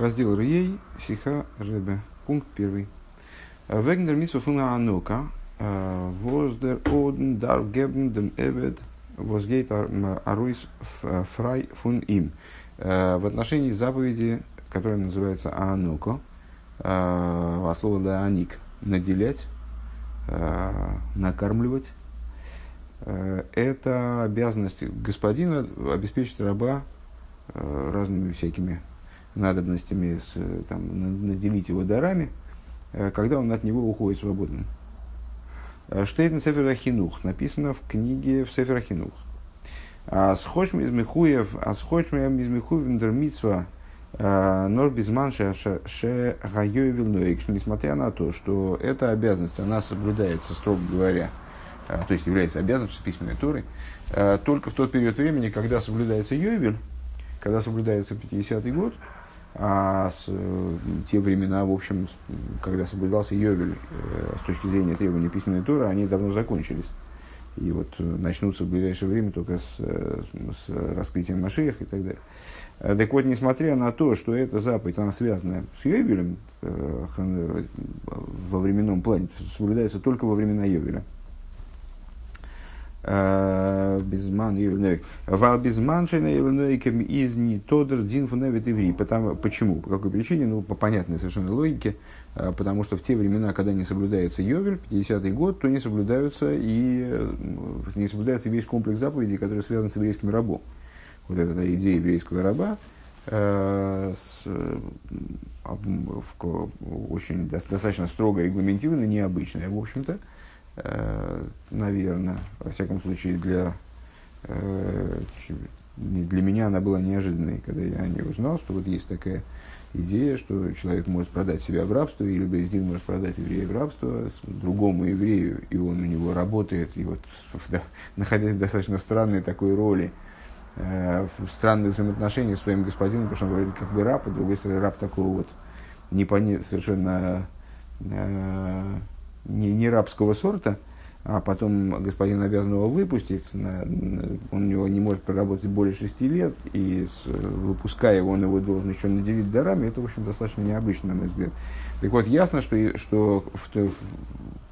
Раздел Рией, Сиха Ребе. Пункт первый. Вегнер митсва фуна анука. Воздер оден дар гебн дем эвед возгейт аруис фрай фун им. В отношении заповеди, которая называется ануко, от слова да аник, наделять, накармливать, это обязанность господина обеспечить раба разными всякими надобностями, с, там, наделить его дарами, э, когда он от него уходит свободным. Э, Штейн Сефер Ахинух написано в книге в Сефер Ахинух. А схочм из Михуев, а схочм из Михуев Митсва э, Нор Безман Ше Гайой несмотря на то, что эта обязанность, она соблюдается, строго говоря, то есть является обязанностью письменной туры, только в тот период времени, когда соблюдается Йовель, когда соблюдается 50-й год, а с, э, те времена, в общем, когда соблюдался Йовель э, с точки зрения требований письменной туры, они давно закончились. И вот э, начнутся в ближайшее время только с, с раскрытием Машиях и так далее. Так вот, несмотря на то, что эта заповедь, она связана с Йовелем во временном плане, соблюдается только во времена Йовеля, безман Евнойк. Вал безман шейна Евнойкем из не тодер дин фуневит иври. Почему? По какой причине? Ну, по понятной совершенно логике. Э, потому что в те времена, когда не соблюдается Йовель, 50-й год, то не соблюдаются и э, не соблюдается весь комплекс заповедей, который связан с еврейским рабом. Вот эта идея еврейского раба, с, в, очень достаточно строго регламентированная, необычная, в общем-то, Э, наверное, во всяком случае для, э, для меня она была неожиданной, когда я не узнал, что вот есть такая идея, что человек может продать себя в рабство, или Бездин может продать еврея в рабство другому еврею, и он у него работает, и вот да, находясь в достаточно странной такой роли, э, в странных взаимоотношениях с своим господином, потому что он говорит как бы раб, а другой стороны раб такого вот непонятно, совершенно э, не, не рабского сорта, а потом господин обязан его выпустить, на, он у него не может проработать более шести лет, и с, выпуская его, он его должен еще наделить дарами, это, в общем, достаточно необычно, на мой взгляд. Так вот, ясно, что, что в,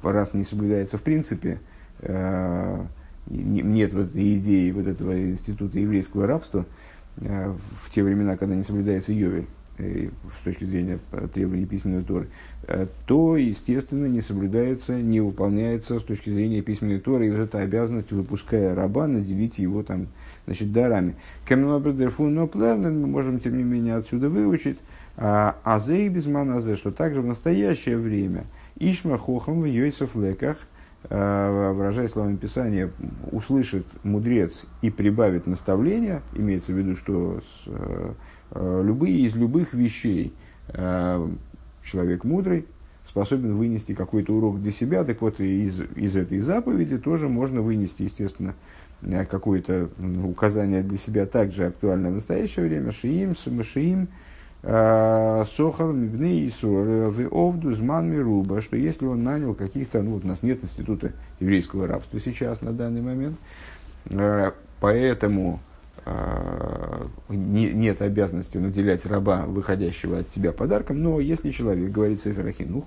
раз не соблюдается в принципе, э, нет вот этой идеи вот этого института еврейского рабства, э, в те времена, когда не соблюдается Йовель, с точки зрения требований письменной Торы, э, то, естественно, не соблюдается, не выполняется с точки зрения письменной Торы, и вот эта обязанность, выпуская раба, наделить его там, значит, дарами. мы можем, тем не менее, отсюда выучить, а азей безман азе, что также в настоящее время Ишма хохам в Йойсов леках, э, выражая словами Писания, услышит мудрец и прибавит наставления, имеется в виду, что Э, любые из любых вещей э, человек мудрый способен вынести какой-то урок для себя, так вот из, из этой заповеди тоже можно вынести, естественно, э, какое-то указание для себя также актуальное в настоящее время. Шиим, Шиим, Сохар, Мибны и Овду, Зман, Мируба, что если он нанял каких-то, ну вот у нас нет института еврейского рабства сейчас на данный момент, поэтому не, нет обязанности наделять раба, выходящего от тебя подарком, но если человек, говорит Сеферахинух,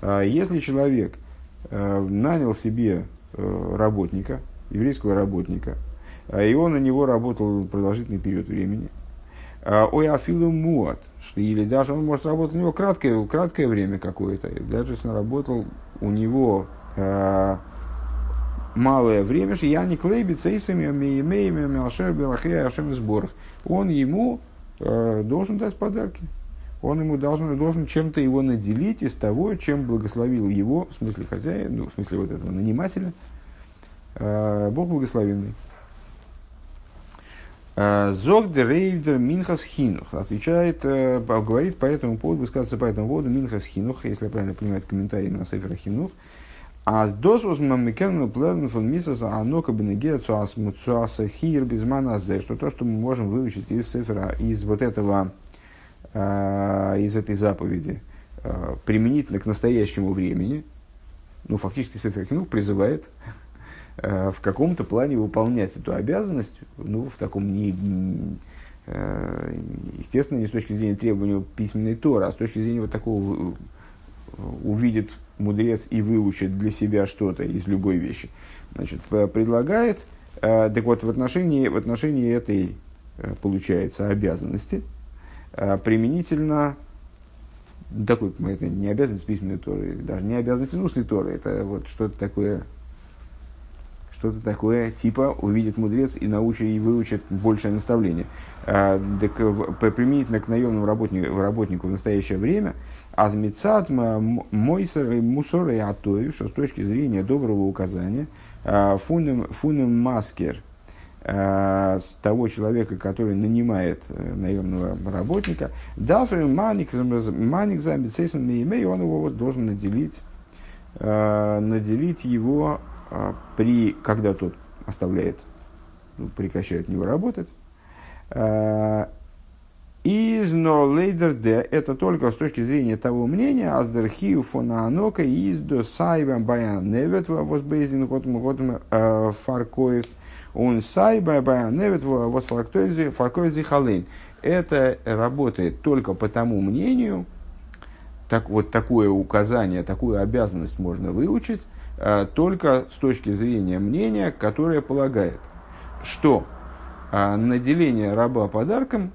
а, если человек а, нанял себе э, работника, еврейского работника, и он у него работал продолжительный период времени, ой, афилу муат, или даже он может работать у него краткое, краткое время какое-то, даже если он работал у него малое время, что я не клейби цейсами, миемеями, миашер, белахея, ашем сборах. Он ему э, должен дать подарки. Он ему должен, должен чем-то его наделить из того, чем благословил его, в смысле хозяин, ну, в смысле вот этого нанимателя, э, Бог благословенный. Э, Зог де Минхас Хинух отвечает, э, говорит по этому поводу, высказывается по этому поводу Минхас Хинух, если я правильно понимаю, комментарий на Сефера Хинух, а с досвос мамикену плевен фон мисаса анока бенегея цуаса хир безмана зе, что то, что мы можем выучить из цифра, из вот этого, э, из этой заповеди, э, применительно к настоящему времени, ну, фактически Сефер Хинух призывает э, в каком-то плане выполнять эту обязанность, ну, в таком не, э, естественно, не с точки зрения требования письменной Торы, а с точки зрения вот такого увидит мудрец и выучит для себя что-то из любой вещи. Значит, предлагает, так вот, в отношении, в отношении этой, получается, обязанности, применительно такой, это не обязанность письменной Торы, даже не обязанность устной Торы, это вот что-то такое, что-то такое, типа увидит мудрец и научит, и выучит большее наставление. А, так, применительно к наемному работнику, работнику в настоящее время, азмицат мойсер и мусор и атоев, что с точки зрения доброго указания, а, фунем, фунем маскер – Э, того человека, который нанимает э, наемного работника, дафрин маник маник замбицейсон меймей, он его вот должен наделить, э, наделить его при, когда тот оставляет, ну, прекращает него работать. Из но лейдер де это только с точки зрения того мнения, аздерхию фона анока из до сайвам баян невет возбейзин готм фаркоев он сайба баяневит вот фаркоизи халейн. Это работает только по тому мнению, так, вот такое указание, такую обязанность можно выучить а, только с точки зрения мнения, которое полагает, что а, наделение раба подарком,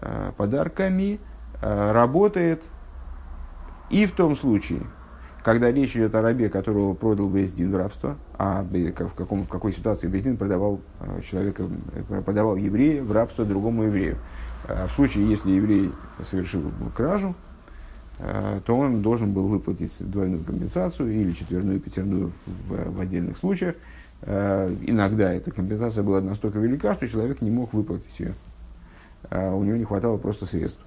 а, подарками работает и в том случае, когда речь идет о рабе, которого продал Бездин в рабство, а в, каком, в какой ситуации Бездин продавал э, человека, э, продавал еврея в рабство другому еврею. В случае, если еврей совершил кражу, э, то он должен был выплатить двойную компенсацию или четверную, пятерную в, в отдельных случаях. Иногда эта компенсация была настолько велика, что человек не мог выплатить ее. У него не хватало просто средств.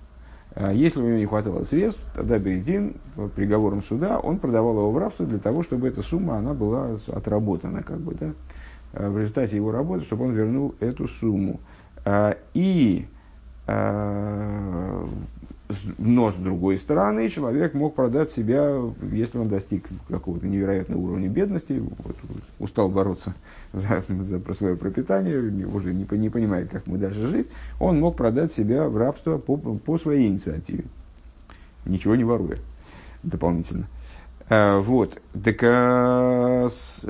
Если у него не хватало средств, тогда Бередин приговором суда, он продавал его в рабство для того, чтобы эта сумма она была отработана. Как бы, да? В результате его работы, чтобы он вернул эту сумму. И но с другой стороны, человек мог продать себя, если он достиг какого-то невероятного уровня бедности, вот, устал бороться за, за про свое пропитание, уже не, не понимает, как мы дальше жить, он мог продать себя в рабство по, по своей инициативе, ничего не воруя дополнительно. А, вот, так а, с,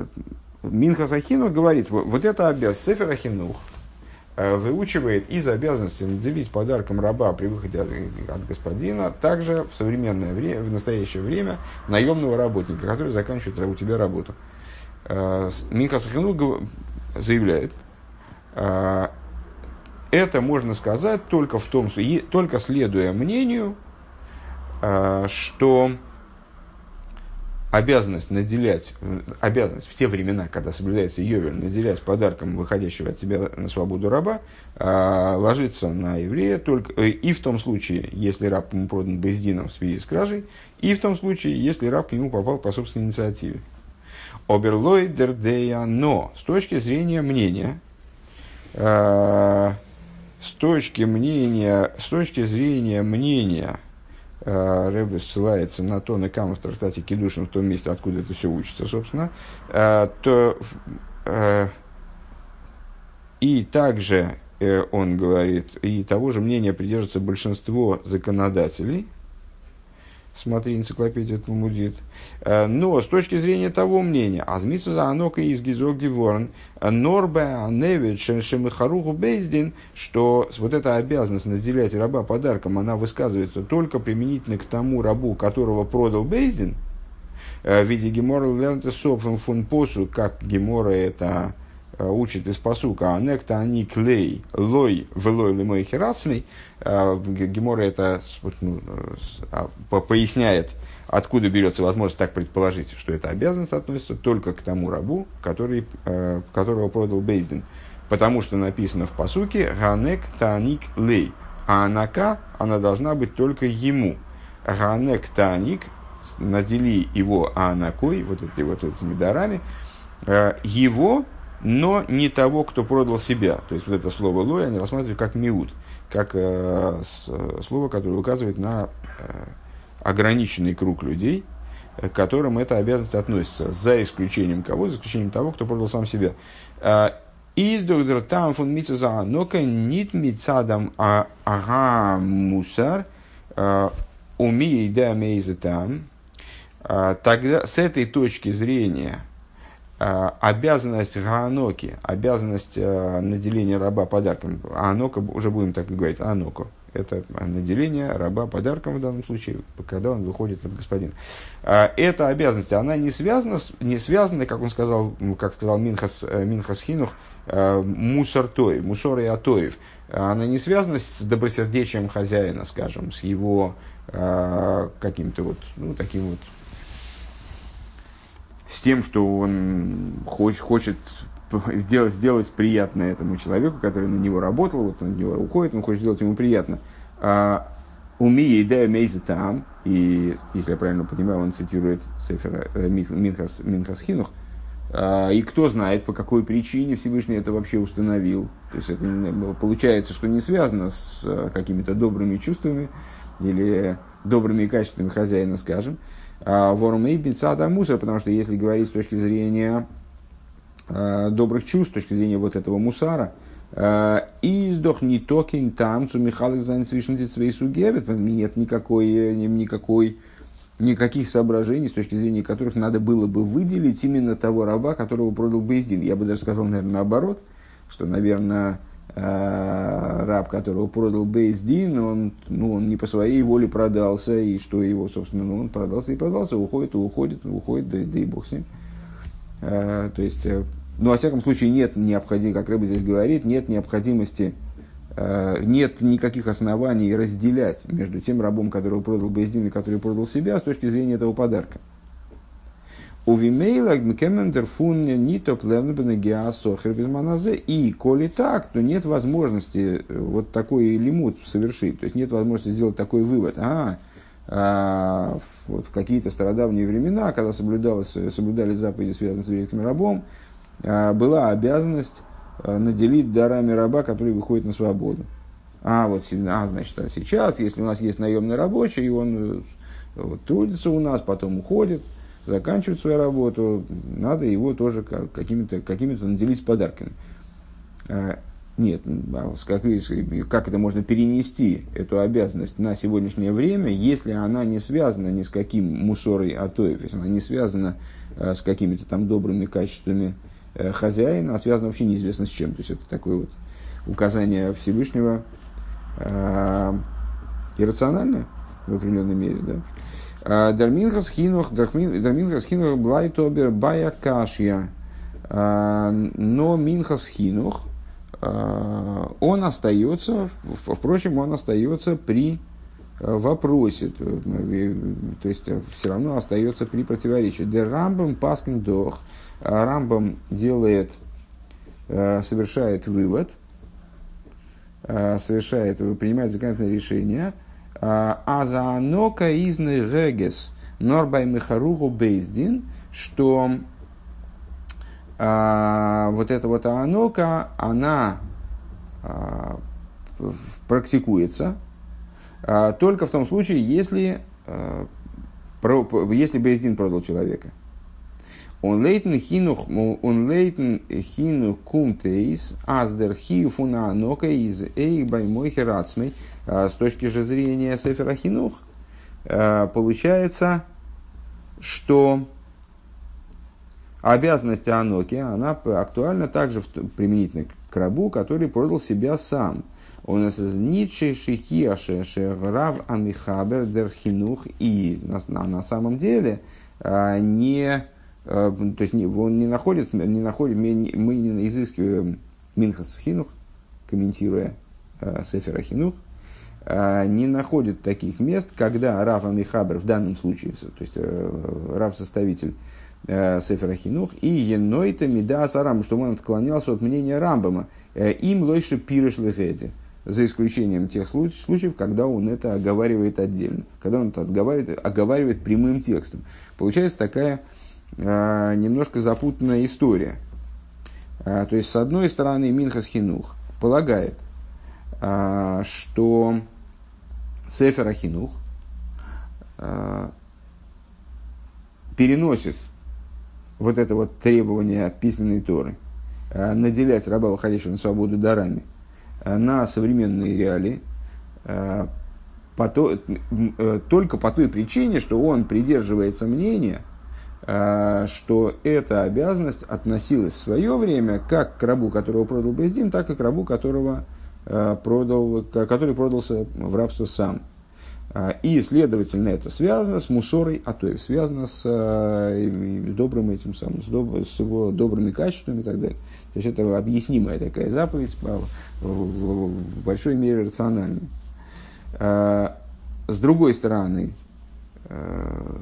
Минха Сахину говорит, вот, вот это обязанность, Сефер Ахинух, выучивает из обязанности наделить подарком раба при выходе от, от господина также в современное время, в настоящее время наемного работника, который заканчивает у тебя работу. Э, Минха Сахину заявляет, э, это можно сказать только в том, только следуя мнению, что обязанность наделять, обязанность в те времена, когда соблюдается Йовель, наделять подарком выходящего от тебя на свободу раба, э, ложится на еврея только э, и в том случае, если раб ему продан бездином в связи с кражей, и в том случае, если раб к нему попал по собственной инициативе. Оберлойдердея, но с точки зрения мнения, э, с точки мнения, с точки зрения мнения Рэбе ссылается на то, на кам в трактате Кедушин, в том месте, откуда это все учится, собственно, э, то э, и также он говорит, и того же мнения придерживается большинство законодателей, смотри энциклопедия Талмудит. Э, но с точки зрения того мнения, азмица за анока из гизок диворн, норбе аневит шемихаруху бейздин, что вот эта обязанность наделять раба подарком, она высказывается только применительно к тому рабу, которого продал бейздин, э, в виде гемора лернте сопфен фун посу, как гемора это Э, учит из посука «Анекта они клей лой велой лимой херацмей». Э, Гемора это ну, а, поясняет, откуда берется возможность так предположить, что эта обязанность относится только к тому рабу, который, э, которого продал Бейздин. Потому что написано в посуке «Ганек таник лей». А анака, она должна быть только ему. Ганек таник, надели его анакой, вот, эти, вот этими дарами, его но не того, кто продал себя. То есть вот это слово лой они рассматривают как миут, как э, с, слово, которое указывает на э, ограниченный круг людей, к которым эта обязанность относится, за исключением кого? За исключением того, кто продал сам себя. Э, Из доктор там фон митцаза нока нит митцадам а, ага мусар умеет да мейза там. Тогда с этой точки зрения обязанность Ганоки, обязанность наделения раба подарком, Анока, уже будем так и говорить, Аноку, это наделение раба подарком в данном случае, когда он выходит от господина. А, эта обязанность, она не связана, не связана как он сказал, как сказал Минхас, э, Минхас Хинух, э, мусор той, мусор и атоев. Она не связана с добросердечием хозяина, скажем, с его э, каким-то вот, ну, таким вот с тем, что он хочет, хочет сделать, сделать приятно этому человеку, который на него работал, вот он на него уходит, он хочет сделать ему приятно. А, Умия идея мейза там, и если я правильно понимаю, он цитирует Сефера э, Минхас, Минхас Хинух, а, и кто знает, по какой причине Всевышний это вообще установил. То есть это получается, что не связано с э, какими-то добрыми чувствами или добрыми качествами хозяина, скажем. А, Ворум и мусор, потому что если говорить с точки зрения Э, добрых чувств, с точки зрения вот этого мусара. Э, и сдох не токин там, цу Михалых Зайнцвишнти свои сугевит, нет никакой, никакой, никаких соображений, с точки зрения которых надо было бы выделить именно того раба, которого продал Бейздин. Я бы даже сказал, наверное, наоборот, что, наверное, э, раб, которого продал Бейздин, он, ну, он не по своей воле продался, и что его, собственно, ну, он продался и продался, уходит и уходит, уходит, да, да и бог с ним. То есть, но, во всяком случае, нет необходимости, как Рыба здесь говорит, нет необходимости, э, нет никаких оснований разделять между тем рабом, которого продал Бездин и который продал себя, с точки зрения этого подарка. У Вимейла Кемендер фун не топ И коли так, то нет возможности э, вот такой лимут совершить. То есть нет возможности сделать такой вывод. А, а вот в какие-то стародавние времена, когда соблюдалось, соблюдались заповеди, связанные с еврейским рабом, а, была обязанность а, наделить дарами раба, который выходит на свободу. А вот а, значит, а сейчас, если у нас есть наемный рабочий, и он э, вот, трудится у нас, потом уходит, заканчивает свою работу, надо его тоже какими-то какими наделить подарками. А, нет, как, как это можно перенести, эту обязанность на сегодняшнее время, если она не связана ни с каким мусорой атоев, если она не связана с какими-то там добрыми качествами Э, хозяина, а связано вообще неизвестно с чем. То есть это такое вот указание Всевышнего э, иррациональное в определенной мере. Да? А, Дарминхас хинух, Дарминхас хинух блайтобер бая кашья. А, но Минхас хинух, а, он остается, впрочем, он остается при э, вопросе, то, то есть все равно остается при противоречии. Дер рамбам паскин дох, Рамбам делает, э, совершает вывод, э, совершает, принимает законодательное решение, а за анока изны регес норбай мехаругу бейздин, что а, вот эта вот анока, она а, практикуется а, только в том случае, если, а, если Бейздин продал человека. Он лейтен хинух, он лейтен хину кумтейс, аздер хию фуна анока из эйх баймой херацмей. С точки же зрения Сефера Хинух, а, получается, что обязанность Аноки, она актуальна также применительно к рабу, который продал себя сам. Он Ницше Шихиаше Рав Амихабер Дерхинух и на, на самом деле а, не Э, то есть он не находит, не находит мы не изыскиваем Минхас Хинух, комментируя э, Сефера Хинух, не находит таких мест, когда Рав Амихабр в данном случае, то есть э, Рав-составитель э, Сефера Хинух, и Енойта Мида Сарам, что он отклонялся от мнения Рамбама, э, им лойше пирыш лехеди, за исключением тех случаев, когда он это оговаривает отдельно, когда он это оговаривает, оговаривает прямым текстом. Получается такая а, немножко запутанная история. А, то есть, с одной стороны, Минхас Хинух полагает, а, что Сефер Хинух переносит вот это вот требование письменной Торы наделять раба, выходящего на свободу, дарами на современные реалии, по то, только по той причине, что он придерживается мнения, что эта обязанность относилась в свое время как к рабу, которого продал Бездин, так и к рабу, которого продал, который продался в рабство сам. А, и, следовательно, это связано с мусорой, а то и связано с э, добрым этим самым, с, доб, с его добрыми качествами и так далее. То есть это объяснимая такая заповедь, в, в, большой мере рациональная. А, с другой стороны, э,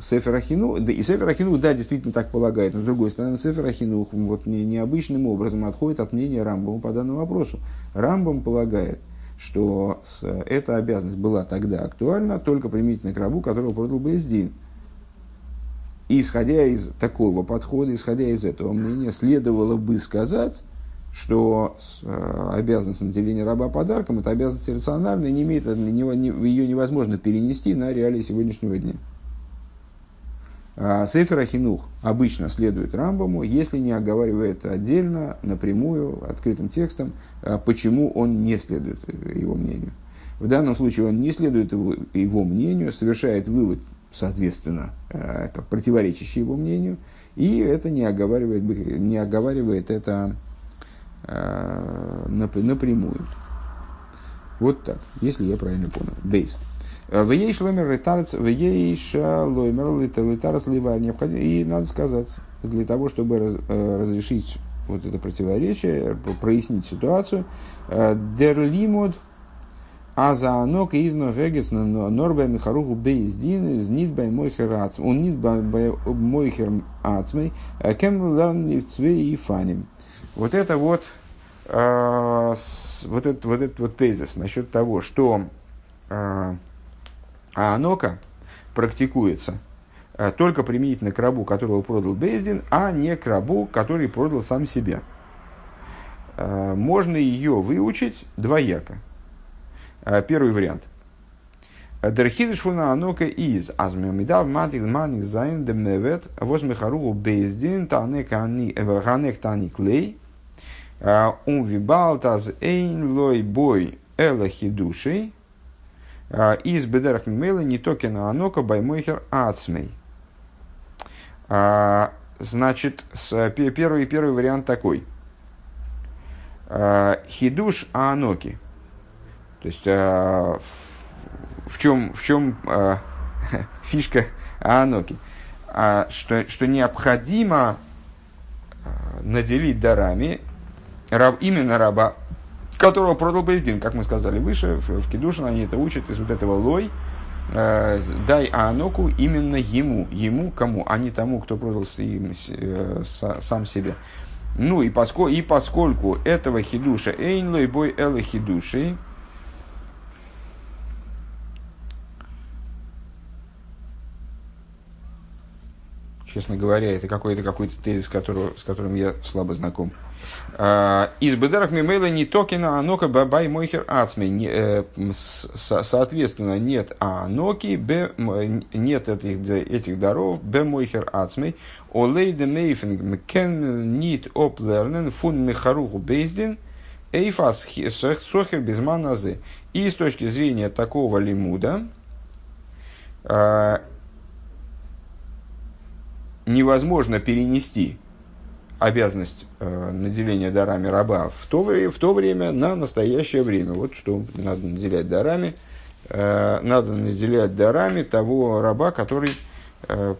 Сефер Ахину, да и Сефер Ахину, да, действительно так полагает, но с другой стороны, Сефер Ахину вот не, необычным образом отходит от мнения Рамбама по данному вопросу. Рамбам полагает, что эта обязанность была тогда актуальна только применительно к рабу, которого продал Бездин. И исходя из такого подхода, исходя из этого мнения, следовало бы сказать, что э, обязанность наделения раба подарком – это обязанность рациональная, не имеет, ее невозможно перенести на реалии сегодняшнего дня. А Сейфер Ахинух обычно следует Рамбаму, если не оговаривает отдельно, напрямую, открытым текстом, а почему он не следует его мнению. В данном случае он не следует его, его мнению, совершает вывод, соответственно, а, противоречащий его мнению, и это не оговаривает, не оговаривает это напрямую. Вот так, если я правильно понял. בית. ויש לומר לתרץ, ויש לומר לתרץ ולבאר. Необходимо, и надо сказать, для того, чтобы э, разрешить вот это противоречие, прояснить ситуацию, э, דער לימוד אז הענקה איז נוהג נאָר ביי מכרוהו בית דין און ניט ביי מוכר עצמו. און ניט ביי מוכר ацмей. Э, кем ларн и фаним. Вот это вот, вот этот, вот этот вот тезис насчет того, что а онока практикуется э, только применительно к рабу, которого продал Бездин, а не к рабу, который продал сам себя. Э, можно ее выучить двояко. Э, первый вариант. Дерхидыш фуна анока из азмемидав матик маник зайн демневет возмехару бездин танек тани клей ум вибал таз эйн лой бой эла хидушей а, из бедерах мимейла не токена анока баймойхер ацмей. А, значит, первый, первый вариант такой. А, хидуш аноки. То есть, в чем, в чем фишка аноки? Что, что необходимо наделить дарами именно раба которого продал Бейздин, как мы сказали выше, в, в Кедушин они это учат из вот этого лой, э, дай Аноку именно ему, ему кому, а не тому, кто продал им, э, сам себе. Ну и, поскольку, и поскольку этого хидуша эйн лой бой элы хидуши, честно говоря, это какой-то какой-то тезис, которого, с которым я слабо знаком. А, из бедерах мимейла не токена анока бабай мойхер ацми. Э, соответственно, нет аноки, б, нет этих, этих даров, б мойхер ацми. Олей де мейфинг мкен нит оплернен фун мехаруху бейздин. Эйфас сохер безманазы. И с точки зрения такого лимуда, а, невозможно перенести обязанность э, наделения дарами раба в то, в то время на настоящее время. Вот что надо наделять дарами. Э, надо наделять дарами того раба, который э,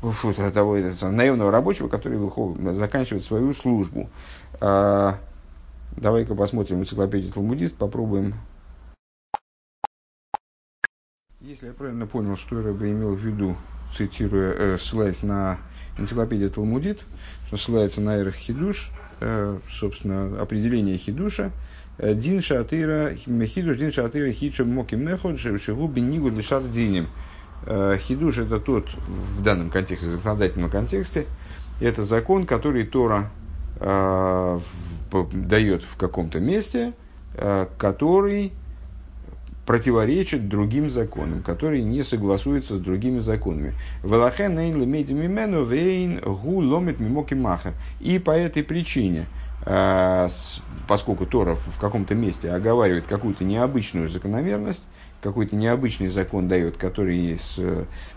фу, того этого, наемного рабочего, который выходит, заканчивает свою службу. Э, давай-ка посмотрим энциклопедию Талмудист, попробуем. Если я правильно понял, что я имел в виду, цитируя, э, ссылаясь на энциклопедию Талмудит, что ссылается на Эрх Хидуш, э, собственно, определение Хидуша, э, Дин Шатыра, Хидуш, Дин Шатыра, Хидша Моки Мехот, Шигу Бенигу Лишар Диним. Хидуш это тот, в данном контексте, в законодательном контексте, это закон, который Тора э, в, дает в каком-то месте, э, который противоречит другим законам, которые не согласуются с другими законами. И по этой причине с, поскольку Тора в каком-то месте оговаривает какую-то необычную закономерность, какой-то необычный закон дает, который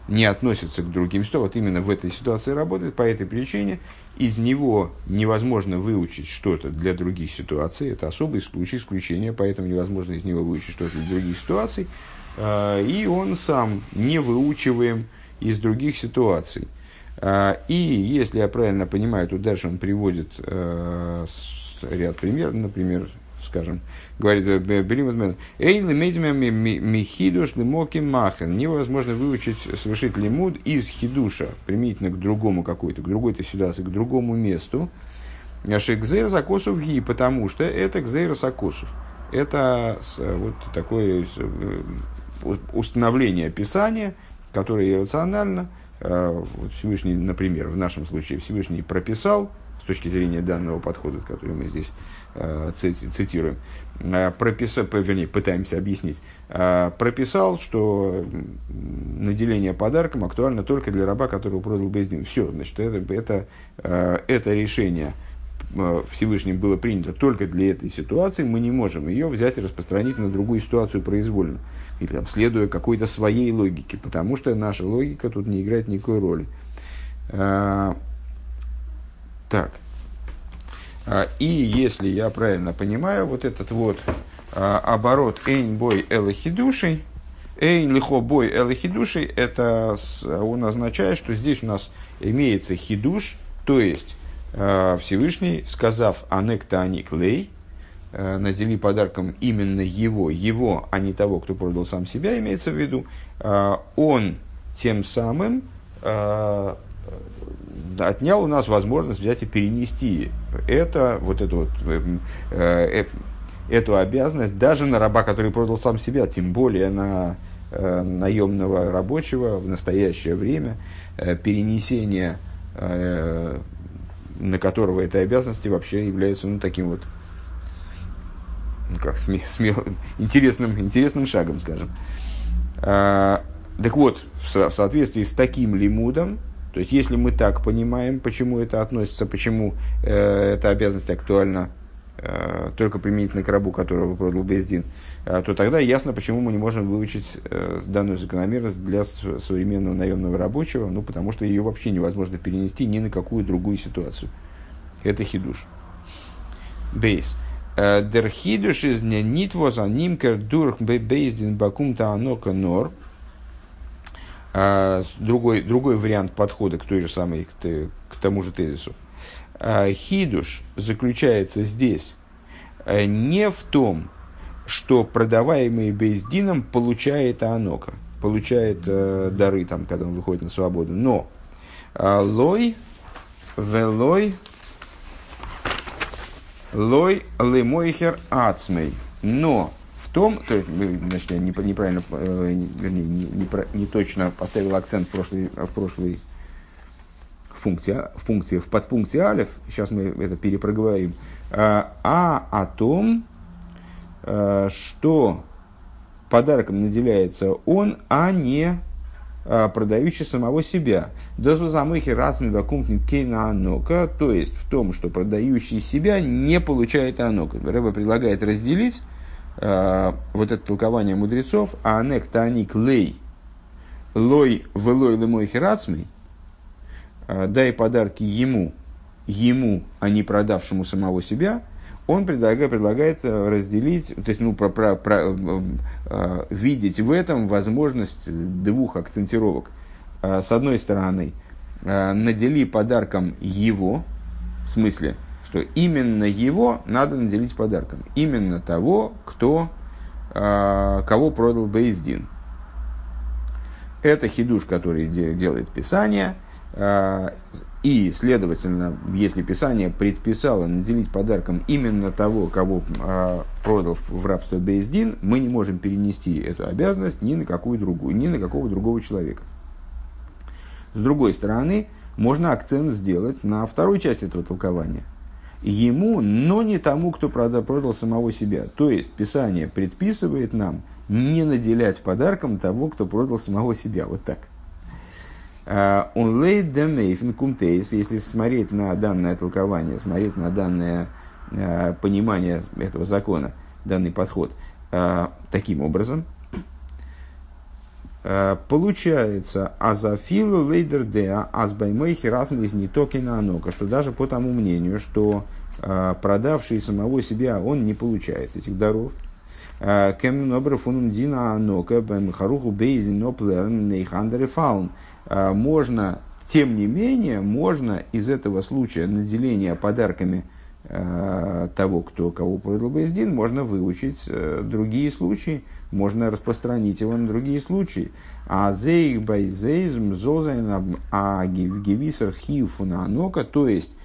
не относится к другим ситуациям, вот именно в этой ситуации работает, по этой причине из него невозможно выучить что-то для других ситуаций, это особый случай, исключение, поэтому невозможно из него выучить что-то для других ситуаций, а, и он сам не выучиваем из других ситуаций. А, и если я правильно понимаю, то дальше он приводит а, ряд примеров, например, скажем, говорит Белимутмен, Эйн лимейдме михидуш лимоки махен. Невозможно выучить, совершить лимуд из хидуша, применительно к другому какой-то, к другой-то ситуации, к другому месту. Шекзейр закосов ги, потому что это кзейр сакосов. Это вот такое э, установление Писания, которое иррационально, э, Всевышний, например, в нашем случае Всевышний прописал, с точки зрения данного подхода, который мы здесь цитируем, э, прописал, вернее, пытаемся объяснить, э, прописал, что наделение подарком актуально только для раба, которого продал Бездин. Все, значит, это, это, э, это решение э, Всевышним было принято только для этой ситуации, мы не можем ее взять и распространить на другую ситуацию произвольно. Или там, следуя какой-то своей логике, потому что наша логика тут не играет никакой роли. Э, так. А, и если я правильно понимаю, вот этот вот а, оборот «эйн бой элохидушей», «эйн лихо бой элохидушей» это он означает, что здесь у нас имеется хидуш, то есть а, Всевышний, сказав «анекта аник лей», надели подарком именно его, его, а не того, кто продал сам себя, имеется в виду, он тем самым отнял у нас возможность взять и перенести это, вот эту, вот, э, э, эту обязанность даже на раба, который продал сам себя, тем более на э, наемного рабочего в настоящее время, э, перенесение э, на которого этой обязанности вообще является ну, таким вот ну, как смел, смел, интересным, интересным шагом, скажем. А, так вот, в, в соответствии с таким лимудом, то есть, если мы так понимаем, почему это относится, почему э, эта обязанность актуальна э, только применительно к рабу, которого продал Бездин, э, то тогда ясно, почему мы не можем выучить э, данную закономерность для современного наемного рабочего, ну, потому что ее вообще невозможно перенести ни на какую другую ситуацию. Это хидуш. Бейс. Э, дер хидуш из нитвоза нимкер дурх бейздин бакум анока нор – а, другой, другой вариант подхода к той же самой, к, к тому же тезису. А, хидуш заключается здесь а, не в том, что продаваемый Бейздином получает Анока, получает э, дары, там, когда он выходит на свободу. Но э, лой, велой, лой лемойхер ацмей. Но том, то есть, значит, я неправильно, э, вернее, не, не, не точно поставил акцент в прошлой, в прошлой функции, в функции, в подпункте алиф, сейчас мы это перепроговорим, а, а о том, э, что подарком наделяется он, а не а, продающий самого себя. Дозвозамыхи разный вакумтник кейна анока, то есть в том, что продающий себя не получает анока. Рэба предлагает разделить э, вот это толкование мудрецов, а анек таник лей, лой велой лемой херацмей, э, дай подарки ему, ему, а не продавшему самого себя, он предлагает, предлагает э, разделить, то есть ну, про, про, про, э, э, видеть в этом возможность двух акцентировок. С одной стороны, надели подарком его, в смысле, что именно его надо наделить подарком. Именно того, кто, э, кого продал Бейздин. Это хидуш, который де, делает Писание. Э, и, следовательно, если Писание предписало наделить подарком именно того, кого э, продал в рабство Бейздин, мы не можем перенести эту обязанность ни на какую другую, ни на какого другого человека. С другой стороны, можно акцент сделать на второй части этого толкования – ему, но не тому, кто продал, продал самого себя. То есть Писание предписывает нам не наделять подарком того, кто продал самого себя. Вот так. А, он лейд демейфен кумтейс, если смотреть на данное толкование, смотреть на данное понимание этого закона, данный подход, таким образом, получается, азафилу лейдер деа азбаймейхи разм из нитокина анока, что даже по тому мнению, что продавший самого себя, он не получает этих даров, Кем нобр фунум дина анока харуху бейзин оплерн. Можно, тем не менее, можно из этого случая наделения подарками того, кто кого продал Бейздин, можно выучить другие случаи, можно распространить его на другие случаи. А зейх байзейзм зозайн а гевисар хиуфуна анока, то есть,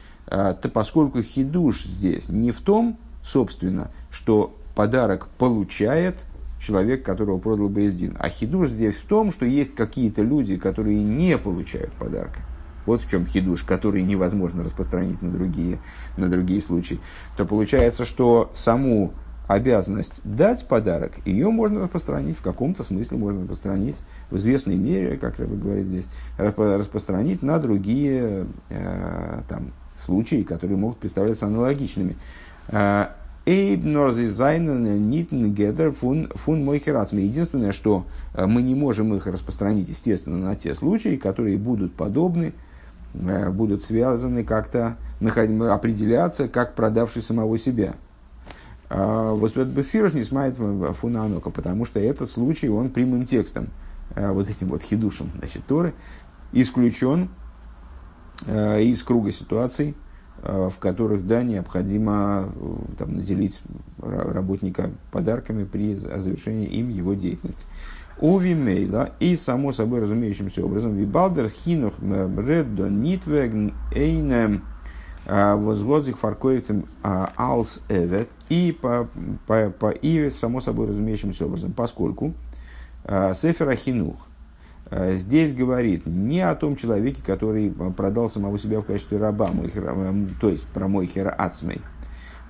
поскольку хидуш здесь не в том, собственно, что подарок получает человек, которого продал Бейздин. А хидуш здесь в том, что есть какие-то люди, которые не получают подарка. Вот в чем хидуш, который невозможно распространить на другие, на другие случаи. То получается, что саму обязанность дать подарок, ее можно распространить, в каком-то смысле можно распространить, в известной мере, как Рэбе говорит здесь, распространить на другие э, там, случаи, которые могут представляться аналогичными. Э, Единственное, что э, мы не можем их распространить, естественно, на те случаи, которые будут подобны, э, будут связаны как-то, определяться, как продавший самого себя. А, вот этот бефирш не смает фунанока, потому что этот случай, он прямым текстом, э, вот этим вот хидушем, значит, Торы, исключен из круга ситуаций, Э, в которых, да, необходимо э, там, наделить работника подарками при завершении им его деятельности. У Вимейла и, само собой разумеющимся образом, Вибалдер хинух реддо нитвег эйнем э, возгодзих фаркоитем алс эвет и по, по, по и, само собой разумеющимся образом, поскольку Сефера хинух здесь говорит не о том человеке, который продал самого себя в качестве раба, то есть про мой хер ацмей.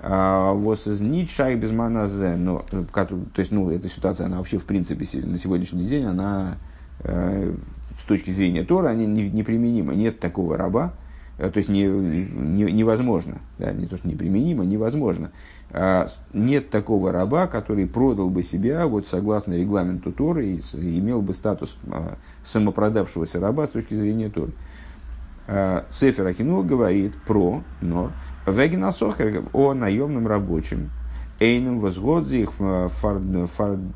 А, вот из Ницшай без маназе, но, э, то есть, ну, эта ситуация, она вообще, в принципе, на сегодняшний день, она с точки зрения Тора, они неприменима. Нет такого раба, то есть не, не, невозможно, да, не то, что неприменимо, невозможно а, нет такого раба, который продал бы себя, вот согласно регламенту Торы, и имел бы статус а, самопродавшегося раба с точки зрения Торы. А, Сефер Ахину говорит про Нор, Вегина Сохер о наемном рабочем, Эйном возгодзих Фардунген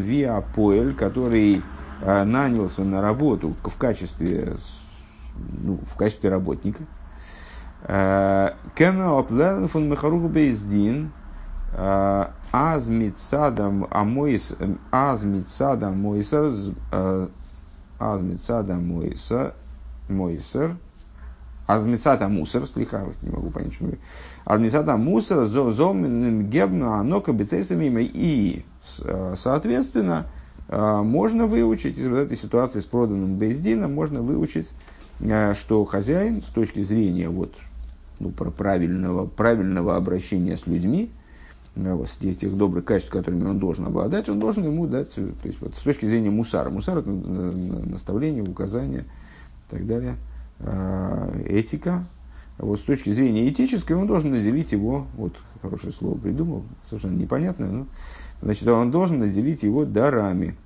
Виа Поэль, который нанялся на работу в качестве, ну, в качестве работника – Кена оплерн фун мехаругу бейздин, аз митсадам амойс, аз митсадам мойсер, аз митсадам мойсер, мойсер, аз митсада мусор, слиха, не могу понять, что аз митсада мусор, зом гебну анока бецейсами и, соответственно, можно выучить из вот этой ситуации с проданным Бейздином, можно выучить, что хозяин с точки зрения вот, ну, про правильного, правильного обращения с людьми, э, вот, тех, добрых качеств, которыми он должен обладать, он должен ему дать, то есть вот, с точки зрения мусара. Мусар это наставление, указание и так далее. А, этика. Вот с точки зрения этической он должен наделить его, вот хорошее слово придумал, совершенно непонятное, но значит, он должен наделить его дарами,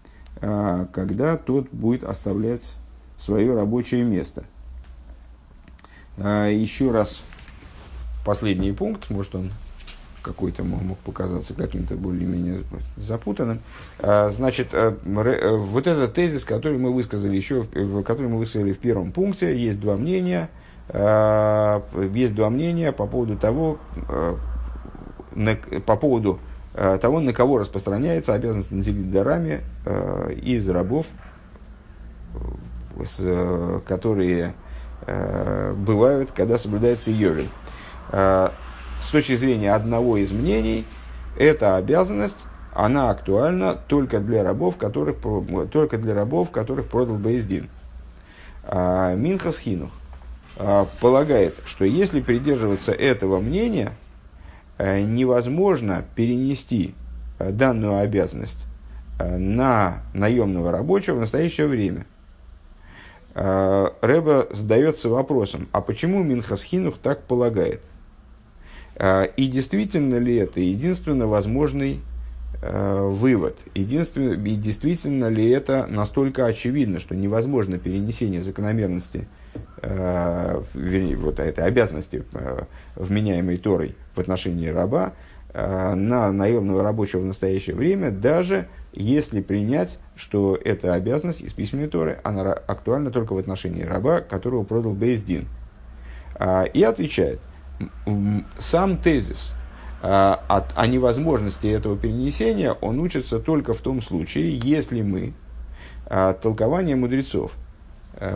а, когда тот будет оставлять свое рабочее место. А, еще раз последний пункт, может он какой-то мог показаться каким-то более-менее запутанным. А, значит, э, э, вот этот тезис, который мы высказали еще, который мы высказали в первом пункте, есть два мнения, а, есть два мнения по поводу того, э, по поводу того, на кого распространяется обязанность наделить дарами из рабов, которые бывают, когда соблюдается йовель. Э, с точки зрения одного из мнений, эта обязанность, она актуальна только для рабов, которых, только для рабов, которых продал Бейздин. А Минхас Хинух э, полагает, что если придерживаться этого мнения, э, невозможно перенести данную обязанность на наемного рабочего в настоящее время. Рэба задается вопросом, а почему Минхасхинух так полагает – И действительно ли это единственно возможный вывод? Единственно, и действительно ли это настолько очевидно, что невозможно перенесение закономерности вернее, вот этой обязанности, вменяемой Торой в отношении раба, на наемного рабочего в настоящее время, даже если принять, что эта обязанность из письменной Торы, она актуальна только в отношении раба, которого продал Бейздин. А, и отвечает, сам тезис а, о, о невозможности этого перенесения, он учится только в том случае, если мы а, толкование мудрецов,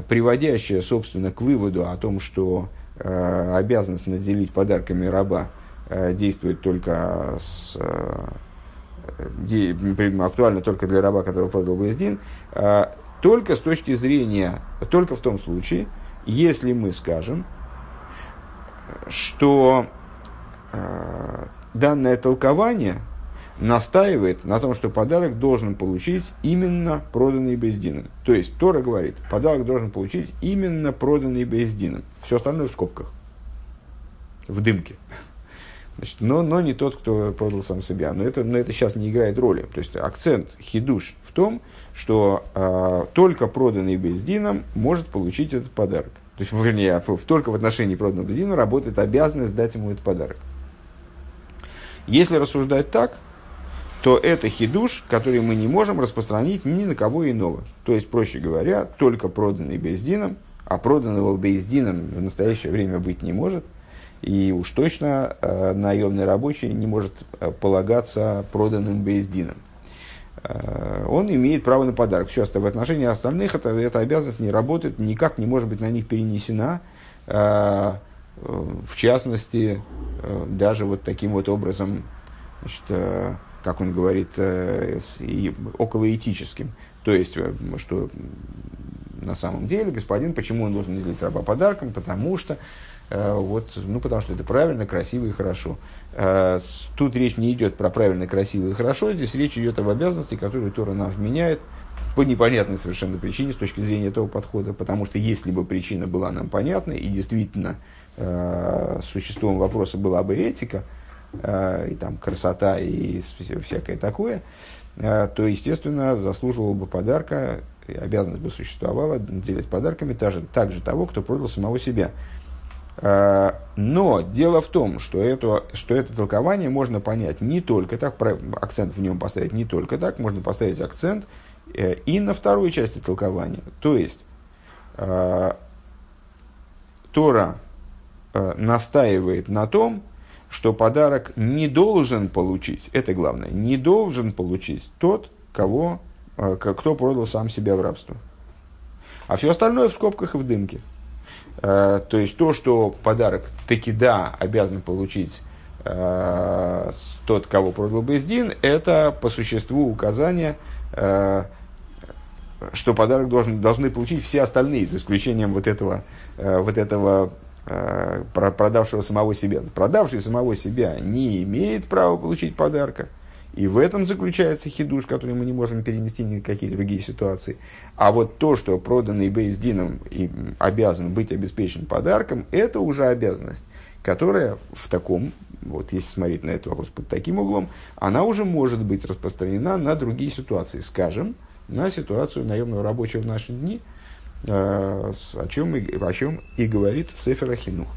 приводящее, собственно, к выводу о том, что обязанность наделить подарками раба действует только с актуально только для раба, который продал Бездин, только с точки зрения, только в том случае, если мы скажем, что а, данное толкование настаивает на том, что подарок должен получить именно проданный Бездином. То есть Тора говорит, подарок должен получить именно проданный Бездином. Все остальное в скобках, в дымке. Значит, но, но не тот, кто продал сам себя. Но это, но это сейчас не играет роли. То есть акцент хидуш в том, что э, только проданный бездином может получить этот подарок. То есть, вернее, только в отношении проданного бездина работает обязанность дать ему этот подарок. Если рассуждать так, то это хидуш, который мы не можем распространить ни на кого иного. То есть, проще говоря, только проданный бездином, а проданного бездином в настоящее время быть не может – и уж точно э, наемный рабочий не может э, полагаться проданным бездином. Э, он имеет право на подарок. Все, в отношении остальных это, эта обязанность не работает, никак не может быть на них перенесена. Э, в частности, э, даже вот таким вот образом, значит, э, как он говорит, э, околоэтическим. То есть, э, что на самом деле господин, почему он должен делить раба подарком? Потому что Э, вот, ну, потому что это правильно, красиво и хорошо. Э, тут речь не идет про правильно, красиво и хорошо, здесь речь идет об обязанности, которую Тора нам вменяет по непонятной совершенно причине с точки зрения этого подхода, потому что если бы причина была нам понятна и действительно э, существом вопроса была бы этика, и там красота и всякое такое, то, естественно, заслуживал бы подарка, обязанность бы существовала делать подарками также, также того, кто продал самого себя. Э, но дело в том, что это, что это толкование можно понять не только так, акцент в нем поставить не только так, можно поставить акцент э, и на второй части толкования. То есть, э, Тора настаивает на том, что подарок не должен получить, это главное, не должен получить тот, кого, кто продал сам себя в рабство. А все остальное в скобках и в дымке. Э, то есть то, что подарок таки да обязан получить э, тот, кого продал Бездин, это по существу указание, э, что подарок должен, должны получить все остальные, за исключением вот этого, вот этого продавшего самого себя. Продавший самого себя не имеет права получить подарка. И в этом заключается хидуш, который мы не можем перенести ни на какие другие ситуации. А вот то, что проданный бейздином и обязан быть обеспечен подарком, это уже обязанность, которая в таком, вот если смотреть на этот вопрос под таким углом, она уже может быть распространена на другие ситуации. Скажем, на ситуацию наемного рабочего в наши дни, э, о чем, и, о чем и говорит Сефера Хинух.